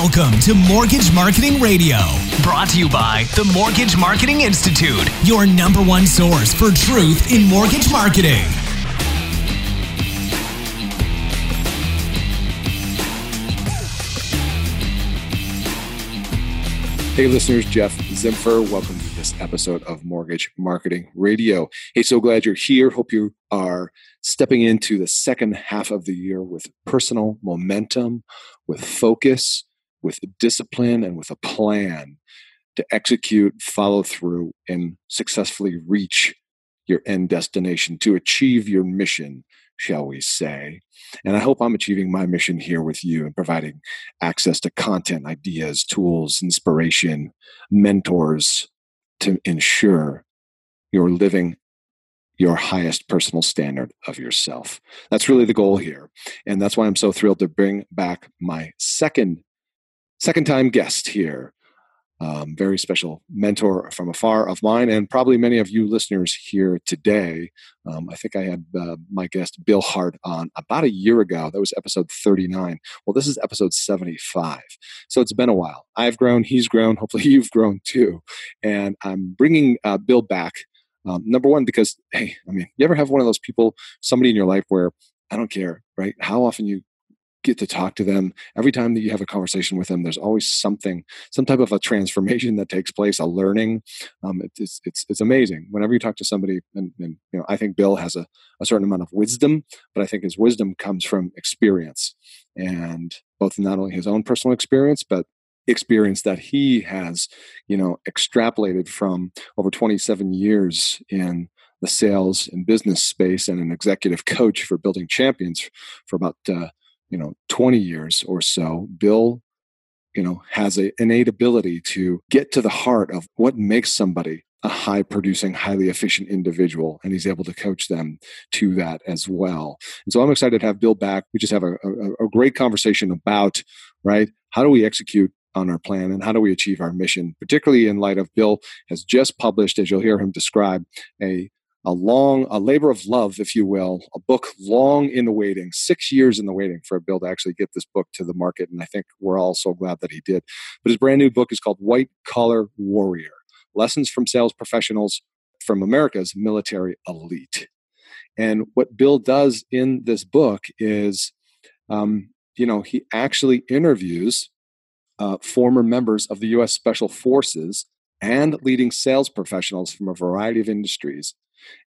Welcome to Mortgage Marketing Radio, brought to you by the Mortgage Marketing Institute, your number one source for truth in mortgage marketing. Hey, listeners, Jeff Zimfer. Welcome to this episode of Mortgage Marketing Radio. Hey, so glad you're here. Hope you are stepping into the second half of the year with personal momentum, with focus, with discipline and with a plan to execute, follow through, and successfully reach your end destination, to achieve your mission, shall we say. And I hope I'm achieving my mission here with you and providing access to content, ideas, tools, inspiration, mentors to ensure you're living your highest personal standard of yourself. That's really the goal here. And that's why I'm so thrilled to bring back my second second time guest here. Um, very special mentor from afar of mine, and probably many of you listeners here today. Um, I think I had uh, my guest Bill Hart on about a year ago. That was episode 39. Well, this is episode 75. So it's been a while. I've grown, he's grown. Hopefully, you've grown too. And I'm bringing uh, Bill back. Um, number one, because, hey, I mean, you ever have one of those people, somebody in your life where I don't care, right? How often you get to talk to them. Every time that you have a conversation with them there's always something some type of a transformation that takes place a learning. Um, it, it's, it's it's amazing. Whenever you talk to somebody and, and you know i think bill has a, a certain amount of wisdom but i think his wisdom comes from experience and both not only his own personal experience but experience that he has you know extrapolated from over 27 years in the sales and business space and an executive coach for building champions for about uh, you know 20 years or so bill you know has an innate ability to get to the heart of what makes somebody a high producing highly efficient individual and he's able to coach them to that as well. And so i'm excited to have bill back. We just have a, a, a great conversation about right how do we execute on our plan and how do we achieve our mission particularly in light of bill has just published as you'll hear him describe a a long, a labor of love, if you will, a book long in the waiting, six years in the waiting for Bill to actually get this book to the market. And I think we're all so glad that he did. But his brand new book is called White Collar Warrior Lessons from Sales Professionals from America's Military Elite. And what Bill does in this book is, um, you know, he actually interviews uh, former members of the U.S. Special Forces and leading sales professionals from a variety of industries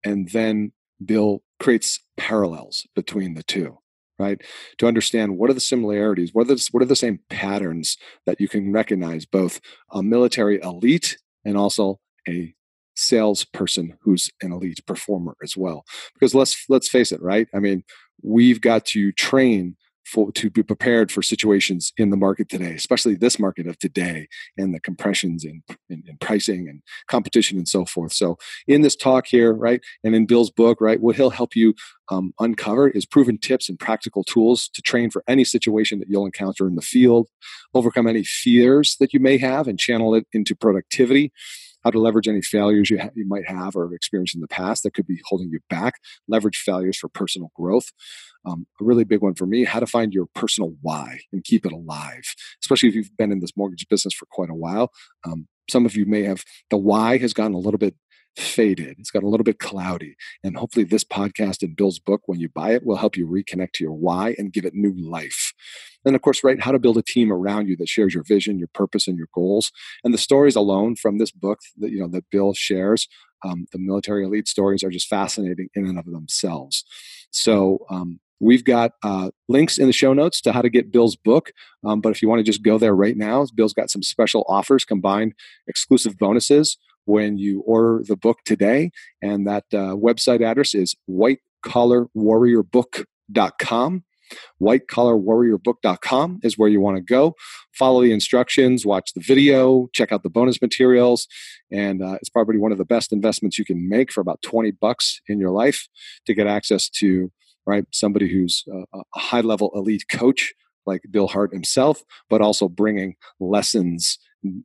and then Bill creates parallels between the two right? To understand what are the similarities what are the, what are the same patterns that you can recognize both a military elite and also a salesperson who's an elite performer as well. Because let's let's face it right? I mean we've got to train for, to be prepared for situations in the market today, especially this market of today and the compressions in, in, in, pricing and competition and so forth. So, in this talk here, right, and in Bill's book, right, what he'll help you um, uncover is proven tips and practical tools to train for any situation that you'll encounter in the field, overcome any fears that you may have, and channel it into productivity. How to leverage any failures you, ha- you might have or have experienced in the past that could be holding you back, leverage failures for personal growth. Um, a really big one for me how to find your personal why and keep it alive, especially if you've been in this mortgage business for quite a while. Um, some of you may have the why has gotten a little bit faded. It's got a little bit cloudy. And hopefully, this podcast and Bill's book, when you buy it, will help you reconnect to your why and give it new life. And of course, right, how to build a team around you that shares your vision, your purpose, and your goals. And the stories alone from this book that you know that Bill shares, um, the military elite stories are just fascinating in and of themselves. So um, We've got uh, links in the show notes to how to get Bill's book. Um, but if you want to just go there right now, Bill's got some special offers, combined exclusive bonuses when you order the book today. And that uh, website address is whitecollarwarriorbook.com. Whitecollarwarriorbook.com is where you want to go. Follow the instructions, watch the video, check out the bonus materials, and uh, it's probably one of the best investments you can make for about 20 bucks in your life to get access to right somebody who's a, a high level elite coach like Bill Hart himself, but also bringing lessons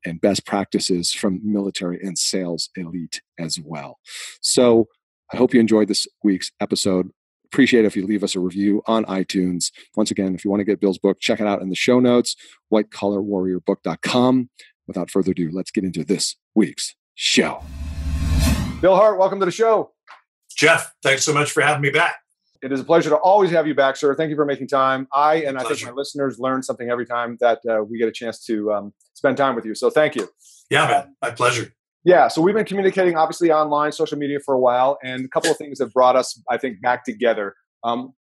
and best practices from military and sales elite as well. So I hope you enjoyed this week's episode. Appreciate if you leave us a review on iTunes. Once again, if you want to get Bill's book, check it out in the show notes, whitecollarwarriorbook.com. Without further ado, let's get into this week's show. Bill Hart, welcome to the show. Jeff, thanks so much for having me back. It is a pleasure to always have you back, sir. Thank you for making time. I and I think my listeners learn something every time that uh, we get a chance to um, spend time with you. So thank you. Yeah, man, my pleasure. Yeah, so we've been communicating obviously online, social media for a while, and a couple of things have brought us, I think, back together. Um,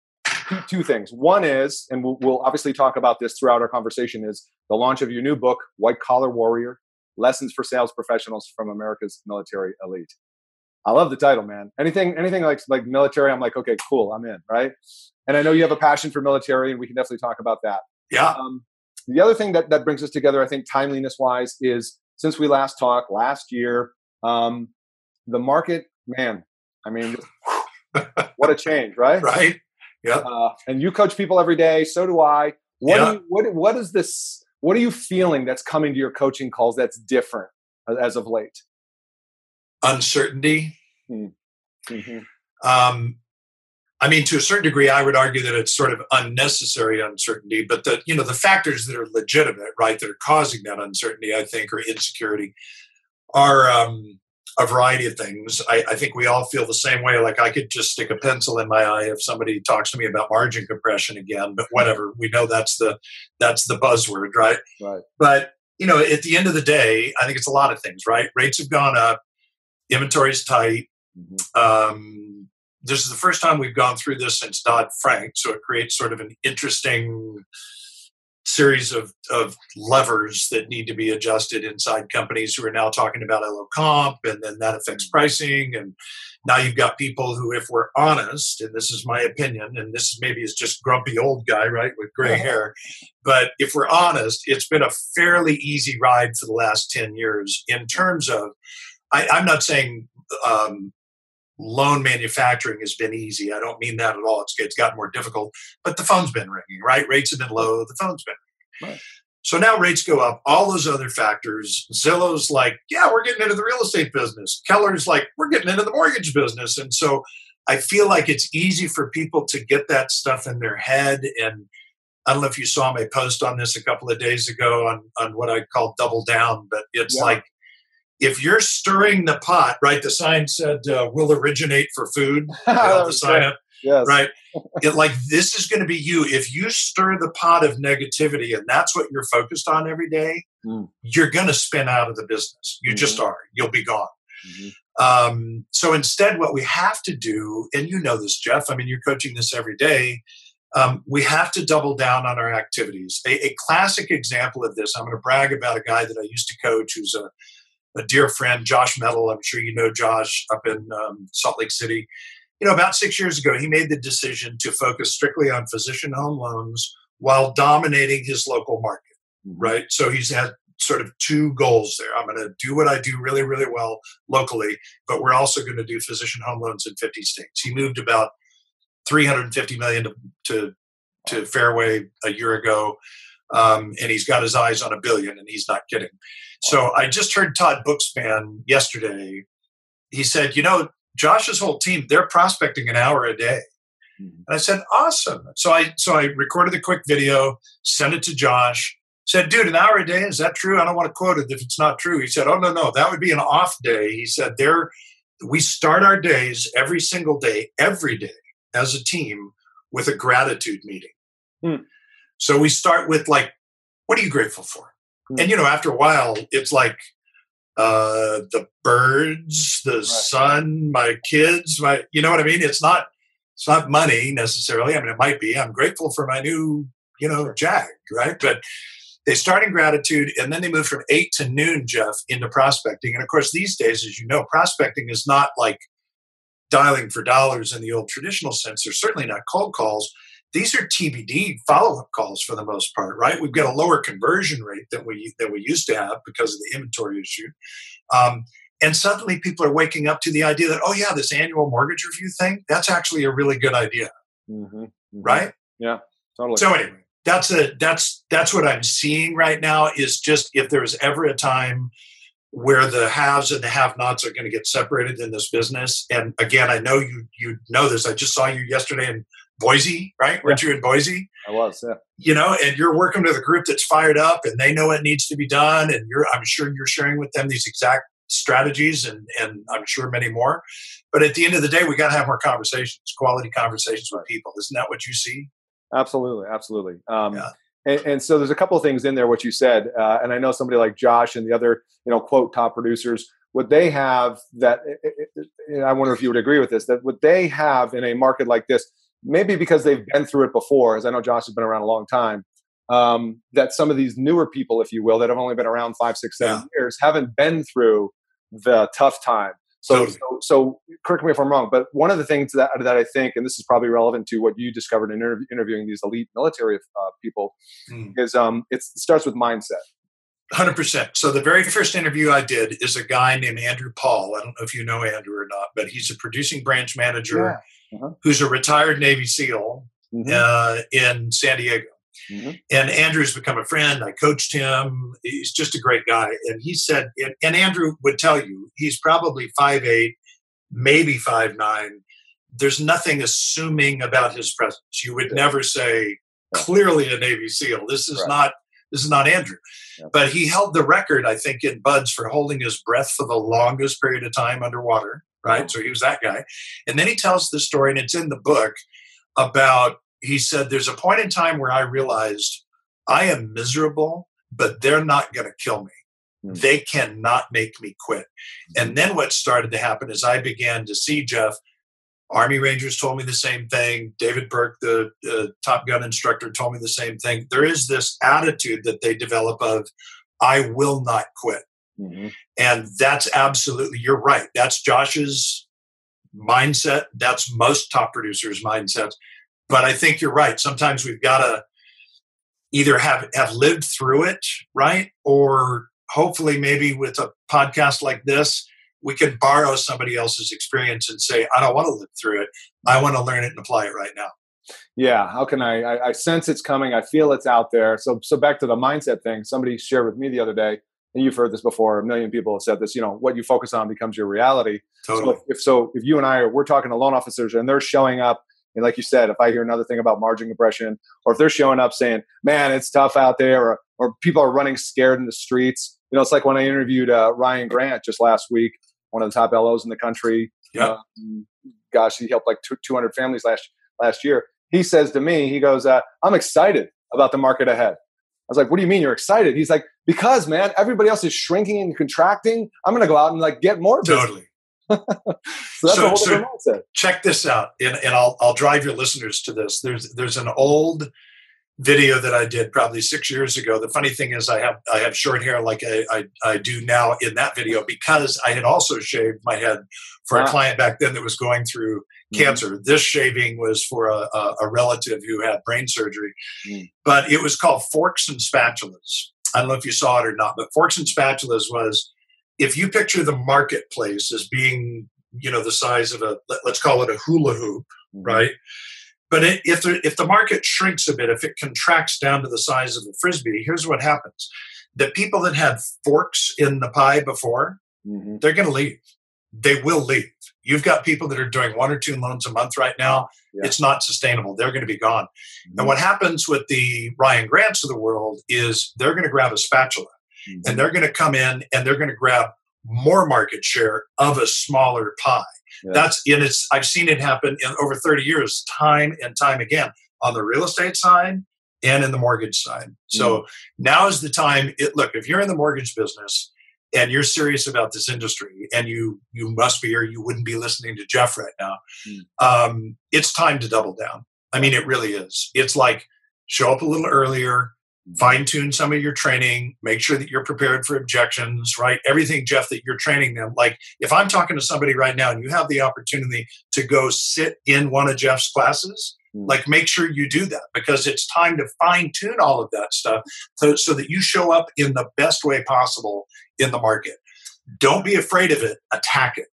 two, two, things. One is, and we'll, we'll obviously talk about this throughout our conversation, is the launch of your new book, White Collar Warrior: Lessons for Sales Professionals from America's Military Elite. I love the title, man. Anything, anything like like military, I'm like, okay, cool, I'm in, right? And I know you have a passion for military, and we can definitely talk about that. Yeah. Um, the other thing that that brings us together, I think, timeliness wise, is since we last talked last year, um, the market, man. I mean, what a change, right? Right. Yeah. Uh, and you coach people every day. So do I. What yeah. do you, what what is this? What are you feeling that's coming to your coaching calls that's different as of late? Uncertainty. Hmm. Mm-hmm. Um, I mean, to a certain degree, I would argue that it's sort of unnecessary uncertainty, but the you know the factors that are legitimate, right, that are causing that uncertainty, I think, or insecurity, are um, a variety of things. I, I, think we all feel the same way. Like I could just stick a pencil in my eye if somebody talks to me about margin compression again, but whatever. We know that's the that's the buzzword, right? Right. But you know, at the end of the day, I think it's a lot of things, right? Rates have gone up inventory is tight. Mm-hmm. Um, this is the first time we've gone through this since Dodd Frank, so it creates sort of an interesting series of, of levers that need to be adjusted inside companies who are now talking about LO comp, and then that affects mm-hmm. pricing. And now you've got people who, if we're honest, and this is my opinion, and this maybe is just grumpy old guy, right, with gray hair, but if we're honest, it's been a fairly easy ride for the last 10 years in terms of I, am not saying um, loan manufacturing has been easy. I don't mean that at all. It's, it's gotten more difficult, but the phone's been ringing, right? Rates have been low. The phone's been ringing. Right. So now rates go up, all those other factors. Zillow's like, yeah, we're getting into the real estate business. Keller's like, we're getting into the mortgage business. And so I feel like it's easy for people to get that stuff in their head. And I don't know if you saw my post on this a couple of days ago on, on what I call double down, but it's yeah. like if you're stirring the pot, right? The sign said uh, "will originate for food." the sign up, yes. right? it, like this is going to be you. If you stir the pot of negativity, and that's what you're focused on every day, mm. you're going to spin out of the business. You mm-hmm. just are. You'll be gone. Mm-hmm. Um, so instead, what we have to do, and you know this, Jeff. I mean, you're coaching this every day. Um, we have to double down on our activities. A, a classic example of this, I'm going to brag about a guy that I used to coach who's a a dear friend, Josh Mettle. I'm sure you know Josh up in um, Salt Lake City. You know, about six years ago, he made the decision to focus strictly on physician home loans while dominating his local market, mm-hmm. right? So he's had sort of two goals there. I'm going to do what I do really, really well locally, but we're also going to do physician home loans in 50 states. He moved about 350 million to, to, to Fairway a year ago um, and he's got his eyes on a billion, and he's not kidding. So I just heard Todd Bookspan yesterday. He said, you know, Josh's whole team, they're prospecting an hour a day. Mm-hmm. And I said, awesome. So I so I recorded a quick video, sent it to Josh, said, dude, an hour a day, is that true? I don't want to quote it if it's not true. He said, Oh no, no, that would be an off day. He said, there we start our days every single day, every day as a team with a gratitude meeting. Hmm. So we start with like, what are you grateful for? And you know, after a while, it's like uh, the birds, the right. sun, my kids, my you know what I mean? It's not it's not money necessarily. I mean, it might be. I'm grateful for my new, you know, Jag, right? But they start in gratitude and then they move from eight to noon, Jeff, into prospecting. And of course, these days, as you know, prospecting is not like dialing for dollars in the old traditional sense. They're certainly not cold calls these are TBD follow-up calls for the most part, right? We've got a lower conversion rate than we than we used to have because of the inventory issue. Um, and suddenly people are waking up to the idea that, oh yeah, this annual mortgage review thing, that's actually a really good idea. Mm-hmm, mm-hmm. Right? Yeah, totally. So anyway, that's a that's that's what I'm seeing right now is just if there was ever a time where the haves and the have-nots are going to get separated in this business. And again, I know you you know this. I just saw you yesterday in Boise, right? Weren't you in Boise? I was, yeah. You know, and you're working with a group that's fired up and they know what needs to be done. And you're I'm sure you're sharing with them these exact strategies and and I'm sure many more. But at the end of the day, we got to have more conversations, quality conversations with people. Isn't that what you see? Absolutely, absolutely. Um, yeah. and, and, so there's a couple of things in there what you said, uh, and I know somebody like Josh and the other, you know, quote top producers. What they have that, I wonder if you would agree with this, that what they have in a market like this, maybe because they've been through it before, as I know Josh has been around a long time, um, that some of these newer people, if you will, that have only been around five, six, seven yeah. years, haven't been through the tough time. So, totally. so, so, correct me if I'm wrong, but one of the things that, that I think, and this is probably relevant to what you discovered in interv- interviewing these elite military uh, people, mm. is um, it starts with mindset. 100%. So the very first interview I did is a guy named Andrew Paul. I don't know if you know Andrew or not, but he's a producing branch manager yeah. Uh-huh. who's a retired Navy SEAL mm-hmm. uh, in San Diego. Mm-hmm. And Andrew's become a friend. I coached him. He's just a great guy. And he said, and Andrew would tell you, he's probably five eight, maybe five nine. There's nothing assuming about his presence. You would yeah. never say, clearly a Navy SEAL. This is right. not this is not Andrew. But he held the record, I think, in BUD/S for holding his breath for the longest period of time underwater, right? So he was that guy. And then he tells the story, and it's in the book about he said, There's a point in time where I realized I am miserable, but they're not going to kill me. Mm-hmm. They cannot make me quit. And then what started to happen is I began to see Jeff Army Rangers told me the same thing. David Burke, the uh, Top Gun instructor, told me the same thing. There is this attitude that they develop of, I will not quit. Mm-hmm. And that's absolutely, you're right. That's Josh's mindset. That's most top producers' mindsets. But I think you're right. Sometimes we've got to either have, have lived through it, right? Or hopefully, maybe with a podcast like this, we can borrow somebody else's experience and say, I don't want to live through it. I want to learn it and apply it right now. Yeah, how can I, I? I sense it's coming. I feel it's out there. So, so back to the mindset thing. Somebody shared with me the other day, and you've heard this before. A million people have said this. You know, what you focus on becomes your reality. Totally. So if, if so, if you and I are we're talking to loan officers and they're showing up, and like you said, if I hear another thing about margin compression, or if they're showing up saying, "Man, it's tough out there," or or people are running scared in the streets. You know, it's like when I interviewed uh, Ryan Grant just last week one of the top LOs in the country. Yeah. Um, gosh, he helped like 200 families last last year. He says to me, he goes, uh, "I'm excited about the market ahead." I was like, "What do you mean you're excited?" He's like, "Because man, everybody else is shrinking and contracting. I'm going to go out and like get more business." Totally. so that's so, a whole so mindset. Check this out, and, and I'll I'll drive your listeners to this. There's there's an old video that I did probably six years ago. The funny thing is, I have I have short hair like I, I, I do now in that video because I had also shaved my head for wow. a client back then that was going through mm-hmm. cancer. This shaving was for a, a, a relative who had brain surgery, mm-hmm. but it was called Forks and Spatulas. I don't know if you saw it or not, but Forks and Spatulas was if you picture the marketplace as being you know the size of a let's call it a hula hoop, mm-hmm. right? But it, if the, if the market shrinks a bit, if it contracts down to the size of a frisbee, here's what happens: the people that had forks in the pie before, mm-hmm. they're going to leave. They will leave. You've got people that are doing one or two loans a month right now. Yeah. It's not sustainable. They're going to be gone. Mm-hmm. And what happens with the Ryan Grants of the world is they're going to grab a spatula mm-hmm. and they're going to come in and they're going to grab more market share of a smaller pie. Yeah. That's and its I've seen it happen in over 30 years, time and time again, on the real estate side and in the mortgage side. So mm. now is the time. It, look, if you're in the mortgage business and you're serious about this industry, and you you must be, or you wouldn't be listening to Jeff right now. Mm. Um, it's time to double down. I mean, it really is. It's like show up a little earlier, fine tune some of your training, make sure that you're prepared for objections, right? Everything, Jeff, that you're training them. Like if I'm talking to somebody right now and you have the opportunity to go sit in one of Jeff's classes, hmm. like make sure you do that because it's time to fine tune all of that stuff so, so that you show up in the best way possible in the market. Don't be afraid of it, attack it.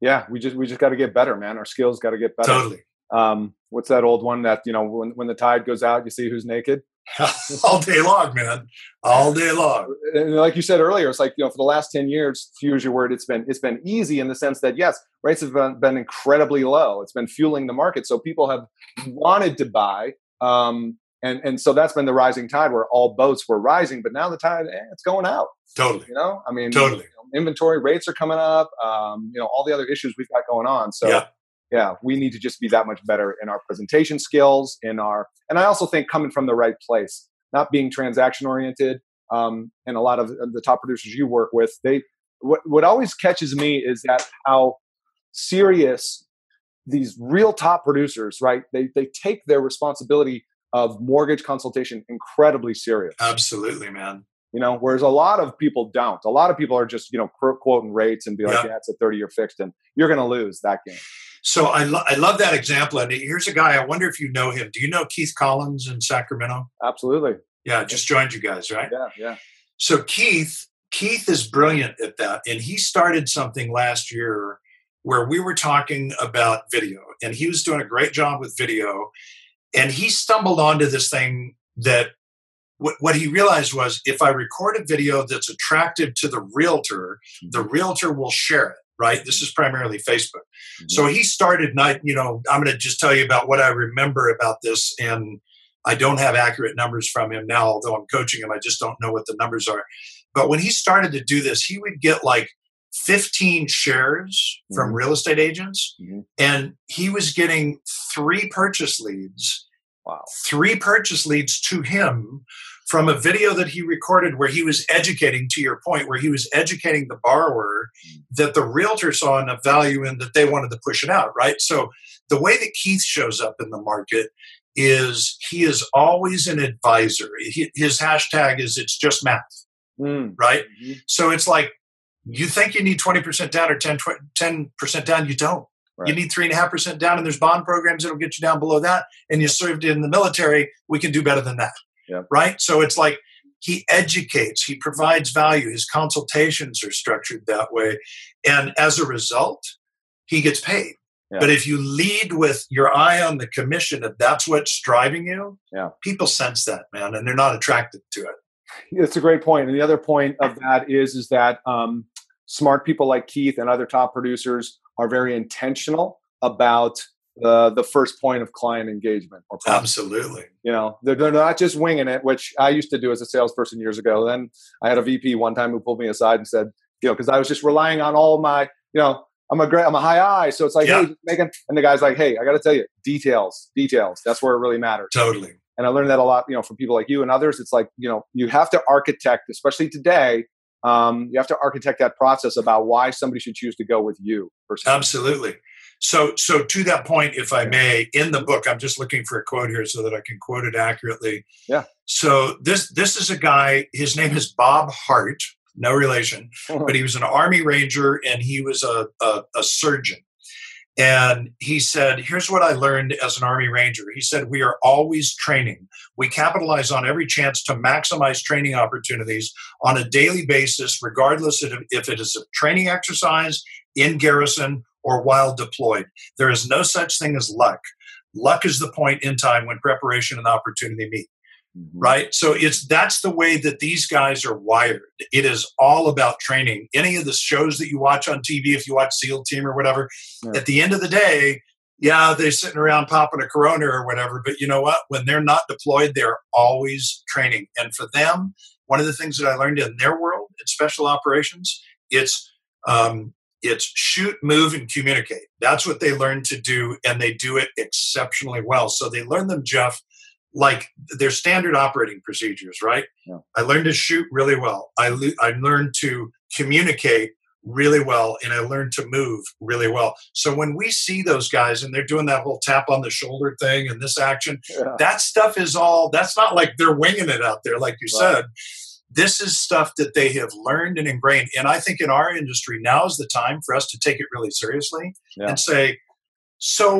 Yeah, we just we just got to get better, man. Our skills got to get better. Totally. Um, what's that old one that you know when when the tide goes out, you see who's naked. all day long, man, all day long. And like you said earlier, it's like you know for the last ten years, to use your word, it's been it's been easy in the sense that yes, rates have been, been incredibly low. It's been fueling the market, so people have wanted to buy. Um, and and so that's been the rising tide where all boats were rising, but now the tide eh, it's going out. Totally. You know, I mean, totally. You know, inventory rates are coming up. Um, you know, all the other issues we've got going on. So. Yeah yeah, we need to just be that much better in our presentation skills, in our, and I also think coming from the right place, not being transaction oriented. Um, and a lot of the top producers you work with, they, what, what always catches me is that how serious these real top producers, right? They, they take their responsibility of mortgage consultation incredibly serious. Absolutely, man. You know, whereas a lot of people don't. A lot of people are just, you know, quoting rates and be like, yeah, it's a 30 year fixed and you're going to lose that game. So I, lo- I love that example. And here's a guy, I wonder if you know him. Do you know Keith Collins in Sacramento? Absolutely. Yeah, just joined you guys, right? Yeah, yeah. So Keith, Keith is brilliant at that. And he started something last year where we were talking about video. And he was doing a great job with video. And he stumbled onto this thing that what, what he realized was if I record a video that's attractive to the realtor, the mm-hmm. realtor will share it right? This is primarily Facebook. Mm-hmm. So he started night, you know, I'm going to just tell you about what I remember about this. And I don't have accurate numbers from him now, although I'm coaching him. I just don't know what the numbers are. But when he started to do this, he would get like 15 shares from mm-hmm. real estate agents, mm-hmm. and he was getting three purchase leads. Wow. Three purchase leads to him from a video that he recorded where he was educating, to your point, where he was educating the borrower that the realtor saw enough value in that they wanted to push it out, right? So the way that Keith shows up in the market is he is always an advisor. his hashtag is it's just math, mm. right? Mm-hmm. So it's like you think you need 20% down or 10, 10% down, you don't. Right. You need three and a half percent down, and there's bond programs that'll get you down below that. And you served in the military, we can do better than that. Yeah. Right. So it's like he educates, he provides value. His consultations are structured that way. And as a result, he gets paid. Yeah. But if you lead with your eye on the commission, if that's what's driving you, yeah. people sense that, man, and they're not attracted to it. It's a great point. And the other point of that is, is that um, smart people like Keith and other top producers are very intentional about the the first point of client engagement or absolutely. You know they're, they're not just winging it which i used to do as a salesperson years ago. Then i had a vp one time who pulled me aside and said you know because i was just relying on all my you know i'm a great i'm a high I so it's like yeah. hey megan and the guy's like hey i gotta tell you details details that's where it really matters. Totally. And i learned that a lot you know from people like you and others. It's like you know you have to architect especially today um, you have to architect that process about why somebody should choose to go with you personally. absolutely so, so to that point, if I may, in the book, I'm just looking for a quote here so that I can quote it accurately. Yeah. So this this is a guy. His name is Bob Hart. No relation, uh-huh. but he was an Army Ranger and he was a, a, a surgeon. And he said, Here's what I learned as an Army Ranger. He said, We are always training. We capitalize on every chance to maximize training opportunities on a daily basis, regardless of if it is a training exercise in garrison or while deployed. There is no such thing as luck. luck is the point in time when preparation and opportunity meet. Mm-hmm. Right. So it's that's the way that these guys are wired. It is all about training. Any of the shows that you watch on TV, if you watch SEAL Team or whatever, yeah. at the end of the day, yeah, they're sitting around popping a Corona or whatever. But you know what? When they're not deployed, they're always training. And for them, one of the things that I learned in their world in special operations, it's um, it's shoot, move, and communicate. That's what they learn to do, and they do it exceptionally well. So they learn them, Jeff, like their standard operating procedures, right? Yeah. I learned to shoot really well. I, le- I learned to communicate really well and I learned to move really well. So when we see those guys and they're doing that whole tap on the shoulder thing and this action, yeah. that stuff is all that's not like they're winging it out there like you right. said. This is stuff that they have learned and ingrained. And I think in our industry now is the time for us to take it really seriously yeah. and say, so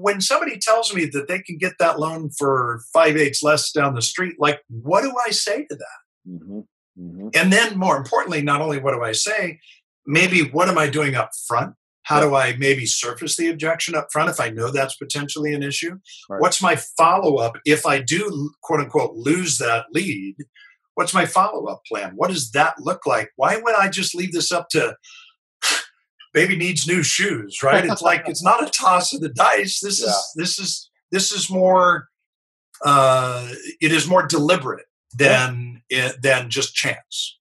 when somebody tells me that they can get that loan for five eighths less down the street, like what do I say to that? Mm-hmm. Mm-hmm. And then more importantly, not only what do I say, maybe what am I doing up front? How do I maybe surface the objection up front if I know that's potentially an issue? Right. What's my follow up if I do quote unquote lose that lead? What's my follow up plan? What does that look like? Why would I just leave this up to baby needs new shoes, right? It's like it's not a toss of the dice. This yeah. is this is this is more uh, it is more deliberate than yeah. than just chance.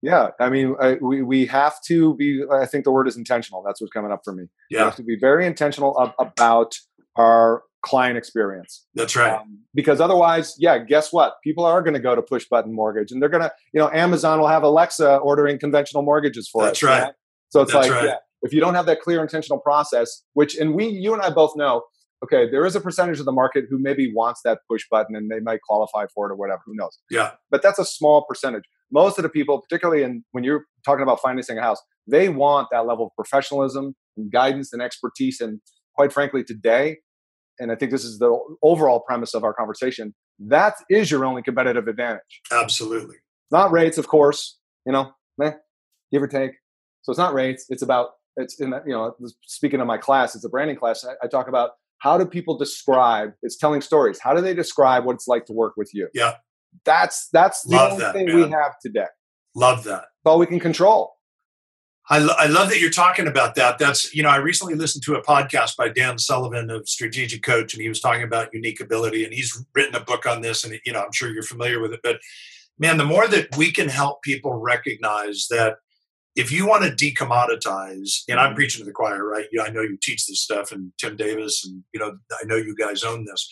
Yeah, I mean, I, we we have to be. I think the word is intentional. That's what's coming up for me. Yeah, we have to be very intentional ab- about our client experience. That's right. Um, because otherwise, yeah, guess what? People are going to go to push button mortgage, and they're going to, you know, Amazon will have Alexa ordering conventional mortgages for That's us. That's right. Right? So it's That's like, right. yeah, if you don't have that clear intentional process, which, and we, you and I both know, okay, there is a percentage of the market who maybe wants that push button and they might qualify for it or whatever. Who knows? Yeah. But that's a small percentage. Most of the people, particularly in when you're talking about financing a house, they want that level of professionalism and guidance and expertise. And quite frankly, today, and I think this is the overall premise of our conversation, that is your only competitive advantage. Absolutely. Not rates, of course, you know, eh, give or take. So it's not rates. It's about it's in you know speaking of my class, it's a branding class. I, I talk about how do people describe it's telling stories how do they describe what it's like to work with you yeah that's that's the love only that, thing man. we have today love that all we can control I, lo- I love that you're talking about that. That's, you know, I recently listened to a podcast by Dan Sullivan of Strategic Coach, and he was talking about unique ability. And he's written a book on this, and, you know, I'm sure you're familiar with it. But man, the more that we can help people recognize that if you want to decommoditize, and I'm mm-hmm. preaching to the choir, right? Yeah, I know you teach this stuff, and Tim Davis, and you know, I know you guys own this.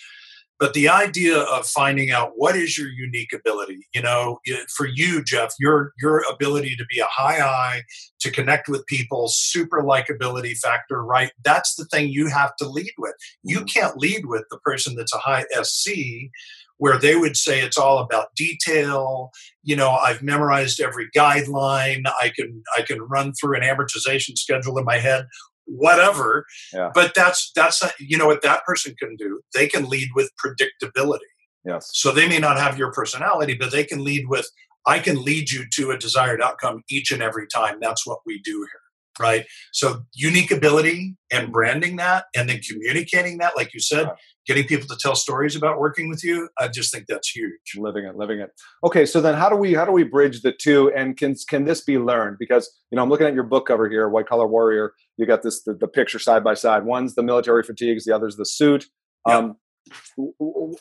But the idea of finding out what is your unique ability, you know, for you, Jeff, your your ability to be a high I, to connect with people, super likability factor, right? That's the thing you have to lead with. You mm-hmm. can't lead with the person that's a high SC where they would say it's all about detail you know i've memorized every guideline i can i can run through an amortization schedule in my head whatever yeah. but that's that's you know what that person can do? They can lead with predictability. Yes. So they may not have your personality but they can lead with i can lead you to a desired outcome each and every time. That's what we do here. Right? So unique ability and branding that and then communicating that, like you said, getting people to tell stories about working with you, I just think that's huge. Living it, living it. Okay, so then how do we how do we bridge the two and can can this be learned? Because you know, I'm looking at your book cover here, White Collar Warrior. You got this the, the picture side by side. One's the military fatigues, the other's the suit. Yep. Um,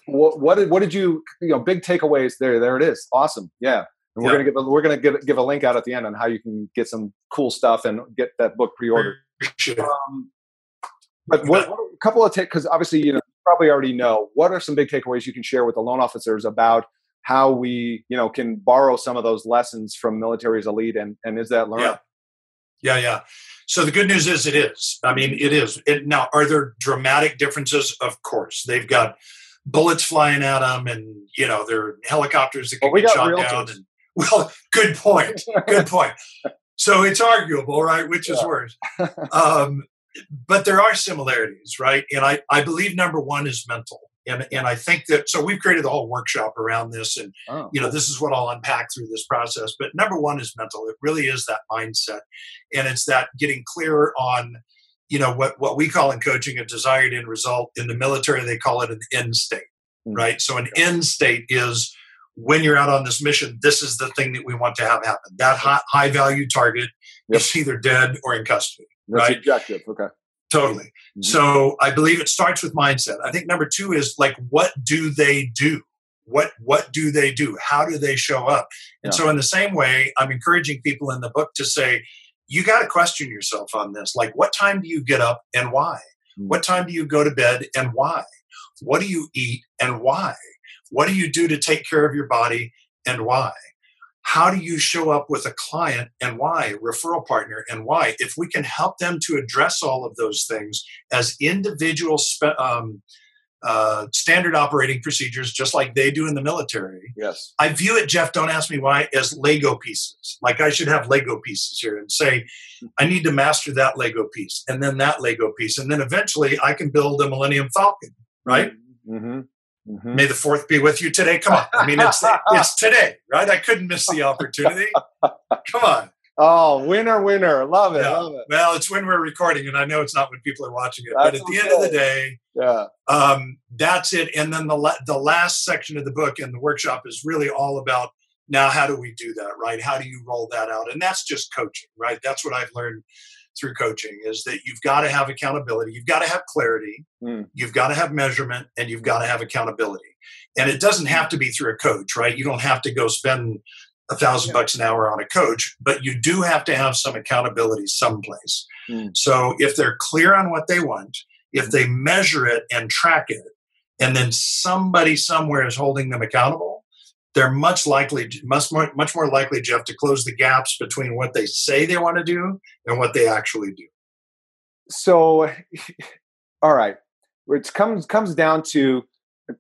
what, what did what did you you know big takeaways there there it is awesome yeah and we're yep. gonna give we're gonna give, give a link out at the end on how you can get some cool stuff and get that book pre-ordered. Um, but what, what, a couple of take because obviously you know probably already know what are some big takeaways you can share with the loan officers about how we you know can borrow some of those lessons from military's elite and and is that learned? Yeah, yeah, yeah. So the good news is it is. I mean, it is. It, now, are there dramatic differences? Of course, they've got bullets flying at them, and you know, there are helicopters that can well, get shot down. And, well, good point. Good point. So it's arguable, right? Which is worse. Um, but there are similarities, right? And I, I believe number one is mental. And, and I think that so we've created a whole workshop around this, and oh, you know this is what I'll unpack through this process. But number one is mental. It really is that mindset, and it's that getting clearer on you know what what we call in coaching a desired end result in the military they call it an end state mm-hmm. right so an end state is when you're out on this mission this is the thing that we want to have happen that high, high value target yep. is either dead or in custody That's right? objective okay. Totally. Mm-hmm. so i believe it starts with mindset. I think number two is like what do they do? What what do they do? How do they show up? And yeah. so in the same way i'm encouraging people in the book to say you got to question yourself on this. Like what time do you get up and why? Mm-hmm. what time do you go to bed and why? What do you eat and why? What do you do to take care of your body and why how do you show up with a client and why referral partner and why if we can help them to address all of those things as individual spe- um, uh, standard operating procedures, just like they do in the military. Yes. I view it, Jeff, don't ask me why, as Lego pieces. Like I should have Lego pieces here and say, I need to master that Lego piece and then that Lego piece. And then eventually I can build a Millennium Falcon, right? Mm-hmm. Mm-hmm. May the fourth be with you today. Come on. I mean, it's, it's today, right? I couldn't miss the opportunity. Come on. Oh, winner, winner. Love it. Yeah. Love it. Well, it's when we're recording, and I know it's not when people are watching it. That's but at the end of the day, yeah, um, that's it. And then the la- the last section of the book and the workshop is really all about now how do we do that, right? How do you roll that out? And that's just coaching, right? That's what I've learned through coaching is that you've got to have accountability, you've got to have clarity, mm. you've got to have measurement, and you've got to have accountability. And it doesn't have to be through a coach, right? You don't have to go spend a thousand bucks an hour on a coach, but you do have to have some accountability someplace. Mm. So if they're clear on what they want, if hmm. they measure it and track it, and then somebody somewhere is holding them accountable, they're much likely, much more, much more likely, Jeff, to close the gaps between what they say they want to do and what they actually do. So, all right, it comes comes down to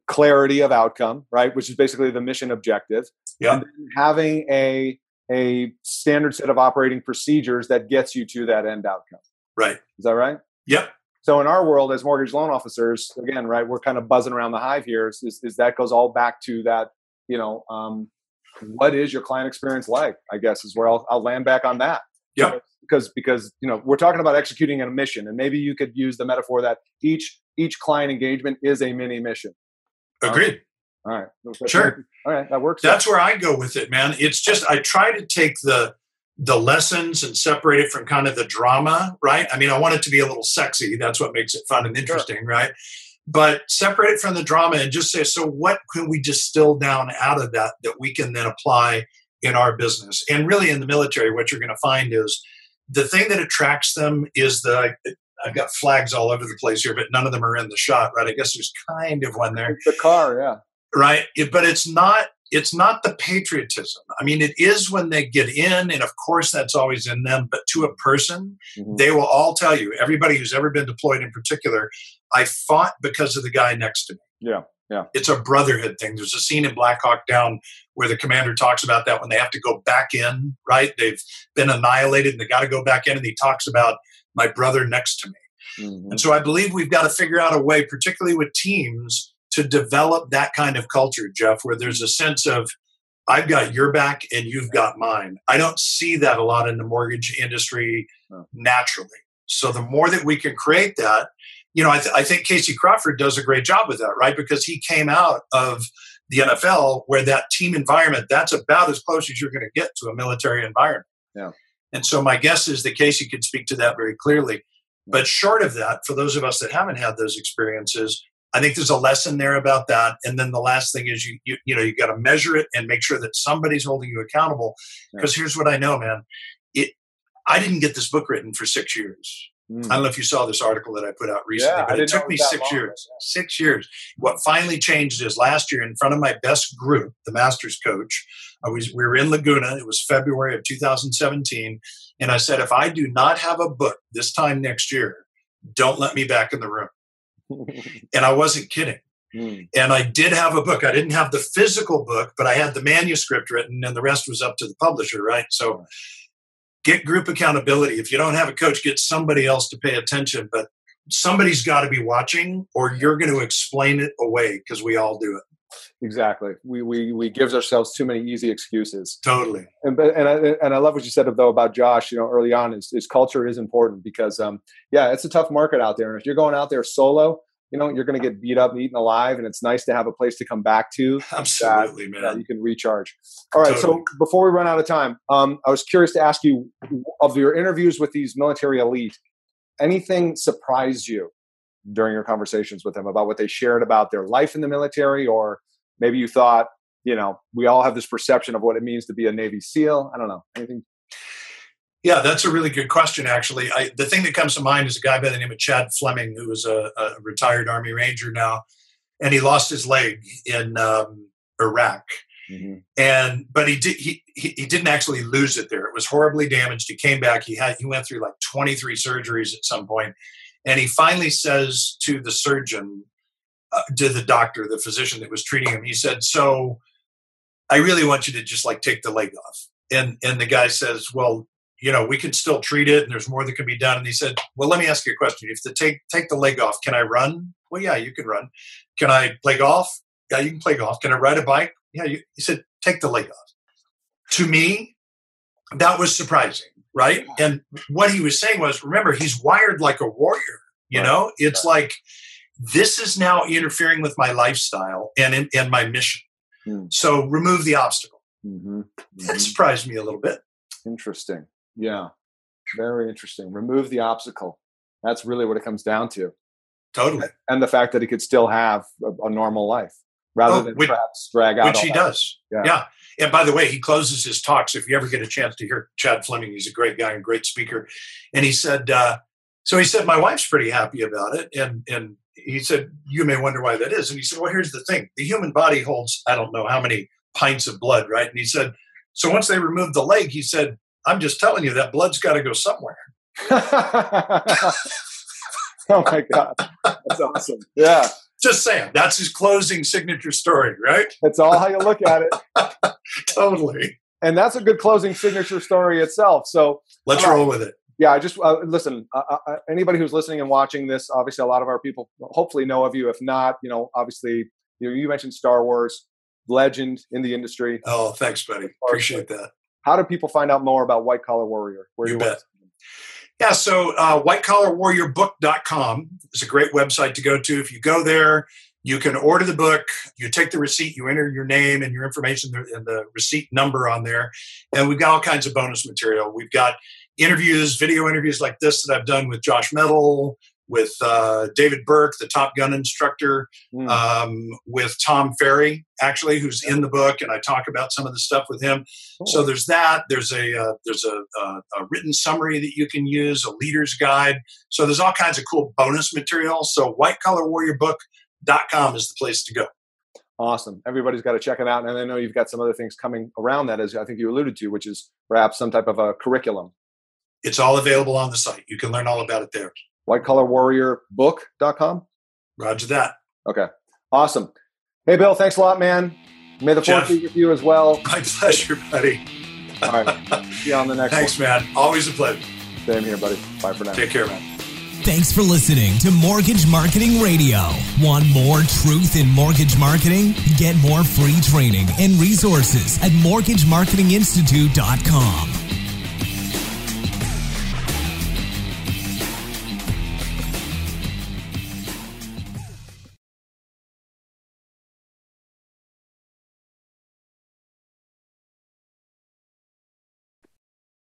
clarity of outcome, right? Which is basically the mission objective. Yeah. having a a standard set of operating procedures that gets you to that end outcome. Right. Is that right? Yep. So in our world as mortgage loan officers, again, right, we're kind of buzzing around the hive here. Is, is, is that goes all back to that, you know, um, what is your client experience like? I guess is where I'll, I'll land back on that. Yeah. Because because you know we're talking about executing a mission, and maybe you could use the metaphor that each each client engagement is a mini mission. Agreed. All right. Sure. All right. That works. That's where I go with it, man. It's just I try to take the the lessons and separate it from kind of the drama, right? I mean, I want it to be a little sexy. That's what makes it fun and interesting, sure. right? But separate it from the drama and just say, so what can we distill down out of that that we can then apply in our business? And really in the military, what you're going to find is the thing that attracts them is the I've got flags all over the place here, but none of them are in the shot, right? I guess there's kind of one there. The car, yeah. Right. It, but it's not it's not the patriotism. I mean, it is when they get in, and of course that's always in them, but to a person, mm-hmm. they will all tell you, everybody who's ever been deployed in particular, I fought because of the guy next to me. Yeah. Yeah. It's a brotherhood thing. There's a scene in Black Hawk Down where the commander talks about that when they have to go back in, right? They've been annihilated and they got to go back in. And he talks about my brother next to me. Mm-hmm. And so I believe we've got to figure out a way, particularly with teams, to develop that kind of culture, Jeff, where there's a sense of, I've got your back and you've got mine. I don't see that a lot in the mortgage industry naturally. So the more that we can create that, you know, I, th- I think Casey Crawford does a great job with that, right? Because he came out of the NFL where that team environment, that's about as close as you're going to get to a military environment. Yeah. And so my guess is that Casey could speak to that very clearly. But short of that, for those of us that haven't had those experiences, I think there's a lesson there about that. And then the last thing is you you, you know you got to measure it and make sure that somebody's holding you accountable. Because yeah. here's what I know, man. It I didn't get this book written for six years. Mm. I don't know if you saw this article that I put out recently, yeah, but it took me six years. Yeah. Six years. What finally changed is last year, in front of my best group, the Masters coach, I was we were in Laguna. It was February of 2017, and I said, if I do not have a book this time next year, don't let me back in the room. and I wasn't kidding. Mm. And I did have a book. I didn't have the physical book, but I had the manuscript written, and the rest was up to the publisher, right? So get group accountability. If you don't have a coach, get somebody else to pay attention. But somebody's got to be watching, or you're going to explain it away because we all do it. Exactly. We we we gives ourselves too many easy excuses. Totally. And and I, and I love what you said though about Josh. You know, early on, is, is culture is important because um yeah, it's a tough market out there, and if you're going out there solo, you know, you're going to get beat up, and eaten alive, and it's nice to have a place to come back to. Absolutely, that, man. That you can recharge. All right. Totally. So before we run out of time, um, I was curious to ask you of your interviews with these military elite, anything surprised you during your conversations with them about what they shared about their life in the military, or maybe you thought, you know, we all have this perception of what it means to be a Navy SEAL. I don't know. Anything yeah, that's a really good question, actually. I, the thing that comes to mind is a guy by the name of Chad Fleming, who is a, a retired Army Ranger now, and he lost his leg in um, Iraq. Mm-hmm. And but he did he, he he didn't actually lose it there. It was horribly damaged. He came back. He had he went through like 23 surgeries at some point, and he finally says to the surgeon, uh, to the doctor, the physician that was treating him, he said, "So, I really want you to just like take the leg off." And and the guy says, "Well, you know, we can still treat it and there's more that can be done. And he said, Well, let me ask you a question. If to take take the leg off, can I run? Well, yeah, you can run. Can I play golf? Yeah, you can play golf. Can I ride a bike? Yeah, you, he said, take the leg off. To me, that was surprising, right? And what he was saying was, remember, he's wired like a warrior. You right. know, it's right. like this is now interfering with my lifestyle and and my mission. Hmm. So remove the obstacle. Mm-hmm. Mm-hmm. That surprised me a little bit. Interesting. Yeah, very interesting. Remove the obstacle. That's really what it comes down to. Totally. And the fact that he could still have a, a normal life rather oh, than which, perhaps drag out. Which he that. does. Yeah. yeah. And by the way, he closes his talks. If you ever get a chance to hear Chad Fleming, he's a great guy and great speaker. And he said, uh, so he said, my wife's pretty happy about it. And, and he said, you may wonder why that is. And he said, well, here's the thing. The human body holds, I don't know how many pints of blood, right? And he said, so once they removed the leg, he said, I'm just telling you that blood's got to go somewhere. oh my god, that's awesome! Yeah, just saying. That's his closing signature story, right? That's all how you look at it. totally. And that's a good closing signature story itself. So let's roll with it. Yeah, I just uh, listen. Uh, uh, anybody who's listening and watching this, obviously, a lot of our people hopefully know of you. If not, you know, obviously, you, know, you mentioned Star Wars, legend in the industry. Oh, thanks, buddy. Appreciate that. How do people find out more about White Collar Warrior? Where you, bet. Yeah, so uh, whitecollarwarriorbook.com is a great website to go to. If you go there, you can order the book, you take the receipt, you enter your name and your information and the receipt number on there. And we've got all kinds of bonus material. We've got interviews, video interviews like this that I've done with Josh Mettle, with uh, David Berke, the Top Gun instructor, mm. um, with Tom Ferry, actually, who's in the book, and I talk about some of the stuff with him. Cool. So there's that. There's a uh, there's a, a, a, written summary that you can use, a leader's guide. So there's all kinds of cool bonus material. So whitecollarwarriorbook.com is the place to go. Awesome. Everybody's got to check it out. And I know you've got some other things coming around that, as I think you alluded to, which is perhaps some type of a curriculum. It's all available on the site. You can learn all about it there whitecollarwarriorbook.com. Roger that. Okay. Awesome. Hey, Bill, thanks a lot, man. May the fourth be with you as well. My pleasure, buddy. All right. See you on the next one. Thanks, one. man. Always a pleasure. Same here, buddy. Bye for now. Take care, man. Thanks for listening to Mortgage Marketing Radio. Want more truth in mortgage marketing? Get more free training and resources at mortgagemarketinginstitute.com.